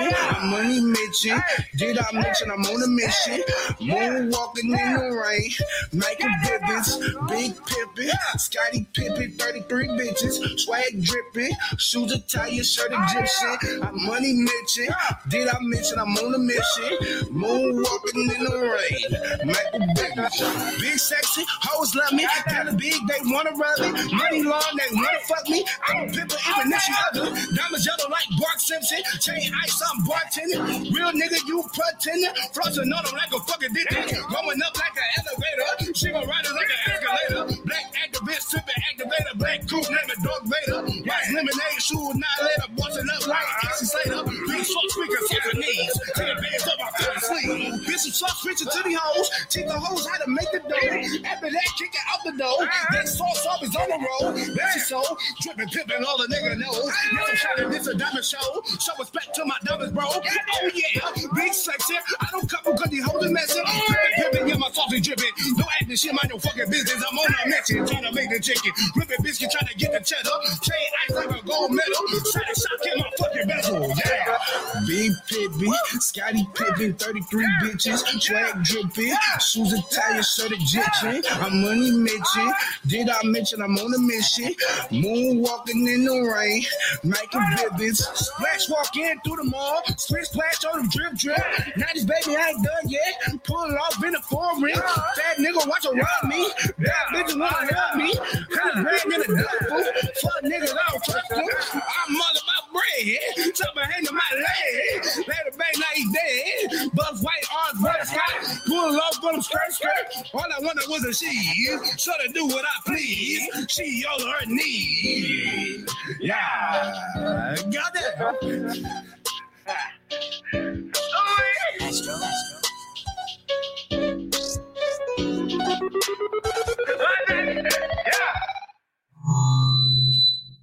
Egyptian, money mention. Did I mention I'm on a mission? Moonwalking in the rain, Michael Bivins, Big Pippin, Scottie Pippen, 33 bitches, swag drippy, shoes Italian, shirt Egyptian, I'm money mention. Did I mention I'm on a mission? Moonwalking in the rain, Michael Bivins, big sexy, hoes love me, got a big, they wanna rub me, money long, they wanna fuck me. I'm a pimper, even if she ugly. Diamonds yellow like Bart Simpson, chain ice, I'm bartending. Real nigga, you pretending, flossing on them like a fucking dick. Going up like an elevator, she gon' ride it like an escalator. Black activist, tripping activator, black coupe, name it Dark Vader. White lemonade, shoe, not later, busting up like A.C. Slater. Big fuck speaker, suck her knees, the bands up my fucking sleeve. Bitch, some suck switching to the hoes, teach the hoes how to make the dough. After that, kick it out the door. That sauce up is on the road. That's your soul, dripping, pippin', all the nigga knows. Yes, I'm shining, this a diamond show. Show respect to my bro. Oh yeah, big sexy. I don't couple cause these hoes are messing. Drippin', pippin', yeah, my sauce is drippin'. Don't act this shit, mind your fucking business. I'm on a mission, trying to make the chicken. Rippin' biscuit, trying to get the cheddar. Chain ice like a gold medal. Try to shock in my fucking bezel, yeah. Big Pippi, Scottie Pippen, 33 bitches, swag dripping, shoes Italian, shirt Egyptian. I'm money mention. Did I mention I'm on a mission? Moonwalking in the rain, Michael Bivins, splash walking through the mall, split splash on the drip drip. 90s baby, I ain't done yet. Pulling off in the four ring. Fat nigga, watch around me. Bad bitches wanna help me. Got a brand in a duffel. Fuck niggas, I don't trust them. I'm all about bread. Something hang on my leg. Let the baby, now he's dead. Buzz white arms, red sky. Pull off for them skirt skirt. All I wanted was a she. So to do what I please. She all her needs. Yeah. Got that.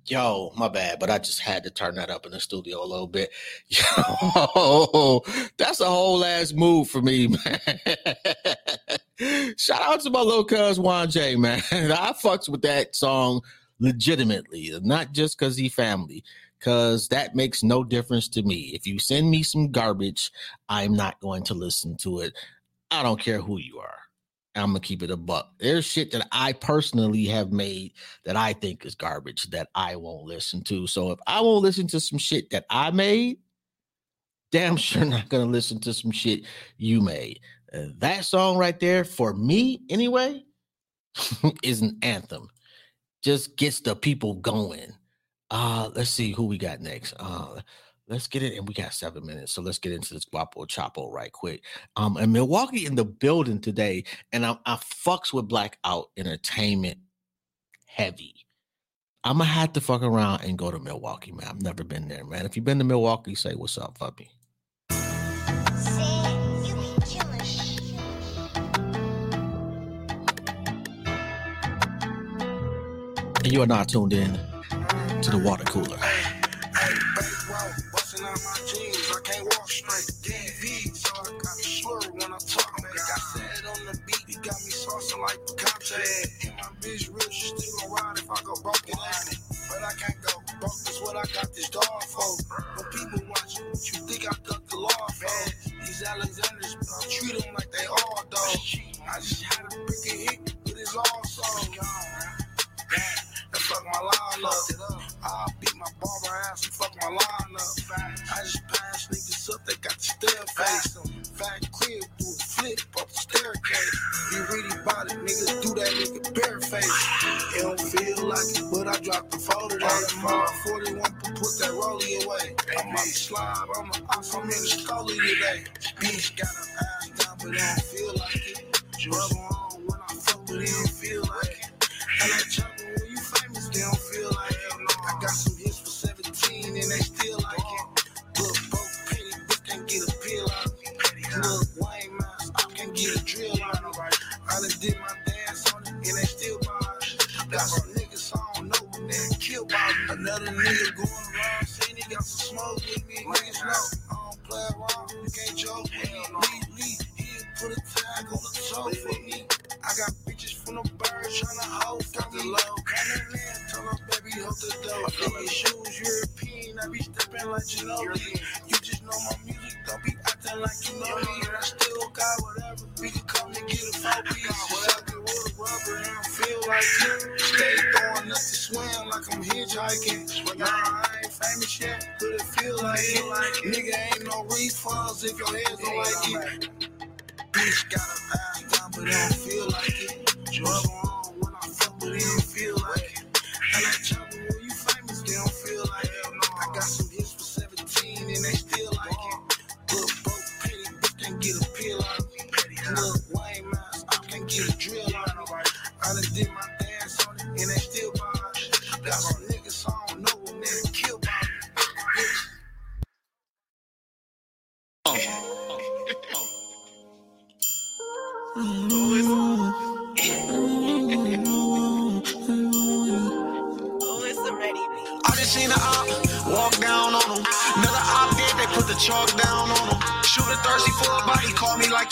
Yo, my bad, but I just had to turn that up in the studio a little bit. Yo, that's a whole ass move for me, man. Shout out to my little cuz Juan J, man. I fucks with that song legitimately, not just because he family, because that makes no difference to me. If you send me some garbage, I'm not going to listen to it. I don't care who you are. I'm gonna keep it a buck. There's shit that I personally have made that I think is garbage that I won't listen to. So if I won't listen to some shit that I made, damn sure not gonna listen to some shit you made. Uh, that song right there, for me anyway, is an anthem. Just gets the people going. Uh, let's see who we got next. Uh, let's get it, and we got seven minutes, so let's get into this guapo chapo right quick. Um, and Milwaukee in the building today, and I, I fucks with Blackout Entertainment heavy. I'm gonna have to fuck around and go to Milwaukee, man. I've never been there, man. If you've been to Milwaukee, say what's up. And you are not tuned in to the water cooler. Treat them like they all dogs. I just had a hit, but it's all so my line up. I beat my barber ass and fuck my line up. I just pass niggas up, they got the stare face. Fat crib through the flip up the staircase. You really it, niggas do that nigga bare face. It don't feel like it, but I dropped the folder that my 41 to put that rollie away. I'm on the slide, I'm a I'm in the scully today. Bitch got her ass down, but it don't feel like it. Rubber on when I fuck, but it don't feel like it. I like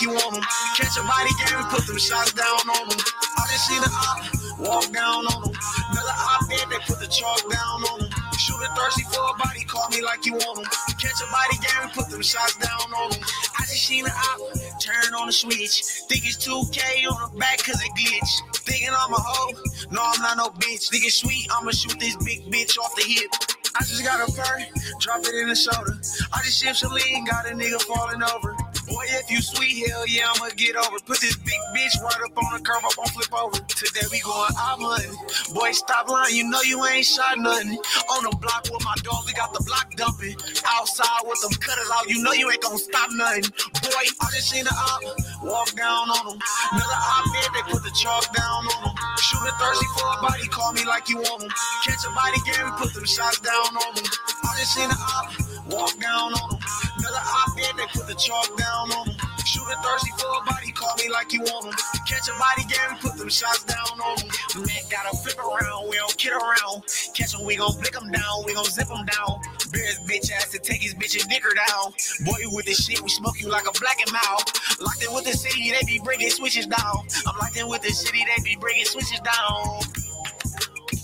you want him. Catch a body game, put them shots down on him. I just seen a op walk down on him. Another op did, they put the chalk down on them. Shoot a thirsty for a body, call me like you want him. Catch a body game, put them shots down on him. I just seen a op turn on the switch. Think it's 2K on the back cause it glitch. Thinking I'm a hoe, no I'm not no bitch. Think it's sweet, I'ma shoot this big bitch off the hip. I just got a fur, drop it in the soda. I just shift some lean, got a nigga falling over. Boy, if you sweet, hell yeah, I'ma get over. Put this big bitch right up on the curb, up on flip over. Today we going out hunting. Boy, stop lying, you know you ain't shot nothing. On the block with my dogs, we got the block dumping. Outside with them cutters out, you know you ain't gonna stop nothing. Boy, I just seen the op walk down on them. Another op did, they put the chalk down on them. Shooter thirsty for a body, call me like you want them. Catch a body game, put them shots down on them. I just seen the op walk down on them. Another op did, they put the chalk down on them. Shooter thirsty for a body, call me like you want them. Catch a body game, put them shots down on them. Man, gotta flip around, we don't kid around. Catch him, we gon' flick him down, we gon' zip him down. Bear his bitch ass to take his bitch and dicker down. Boy, with this shit, we smoke you like a black and mouth. Locked in with the city, they be breaking switches down. I'm locked in with the city, they be breaking switches down.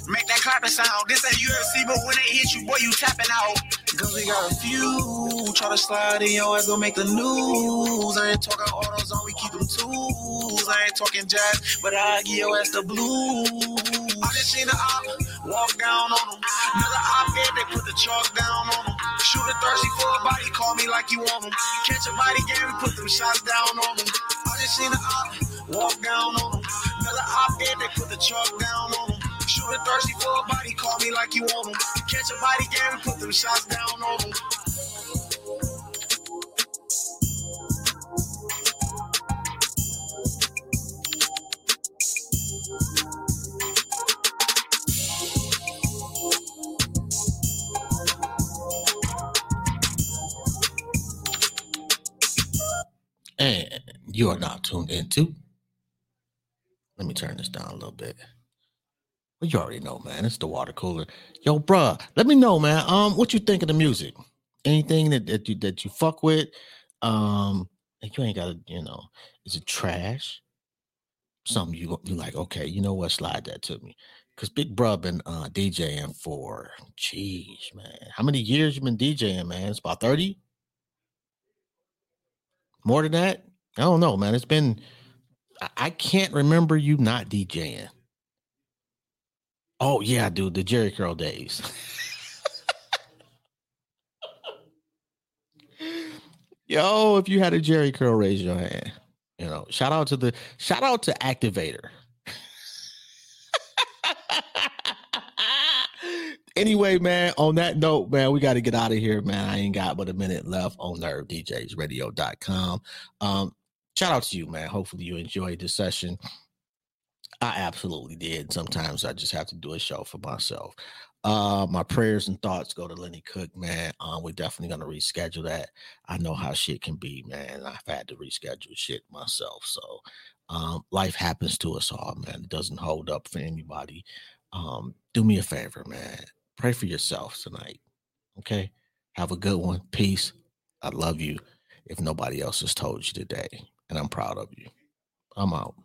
Make that clapping sound. This ain't UFC, but when they hit you, boy, you tapping out. Cause we got a few. Try to slide in your ass, go make the news. I ain't talking autos on, we keep them tools. I ain't talking jazz, but I give your ass the blues. I just seen the op walk down on them. Another op did, they put the chalk down on them. Shooter thirsty for a body, call me like you want them. Catch a body game, put them shots down on them. I just seen the op walk down on them. Another op did, they put the chalk down on them. Shooter thirsty for a body, call me like you want them. Catch a body game, put them shots down on them. And you are not tuned into. Let me turn this down a little bit. Well, you already know, man. It's the water cooler. Yo, bruh, let me know, man. Um, what you think of the music? Anything that, that you that you fuck with? Um, you ain't gotta, you know, is it trash? Something you you like, okay, you know what? Slide that to me. Cause Big Bruh been uh DJing for jeez, man. How many years you been DJing, man? It's about 30? More than that? I don't know, man. It's been I, I can't remember you not DJing. Oh yeah, dude, the Jheri Curl days. Yo, if you had a Jheri Curl, raise your hand. You know, shout out to the shout out to Activator. anyway, man, on that note, man, we got to get out of here, man. I ain't got but a minute left on nervedjsradio.com. Um, shout out to you, man. Hopefully you enjoyed the session. I absolutely did. Sometimes I just have to do a show for myself. Uh, my prayers and thoughts go to Lenny Cooke, man. Um, we're definitely gonna reschedule that. I know how shit can be, man. I've had to reschedule shit myself. So um, life happens to us all, man. It doesn't hold up for anybody. Um, do me a favor, man. Pray for yourself tonight. Okay. Have a good one. Peace. I love you. If nobody else has told you today, and I'm proud of you. I'm out.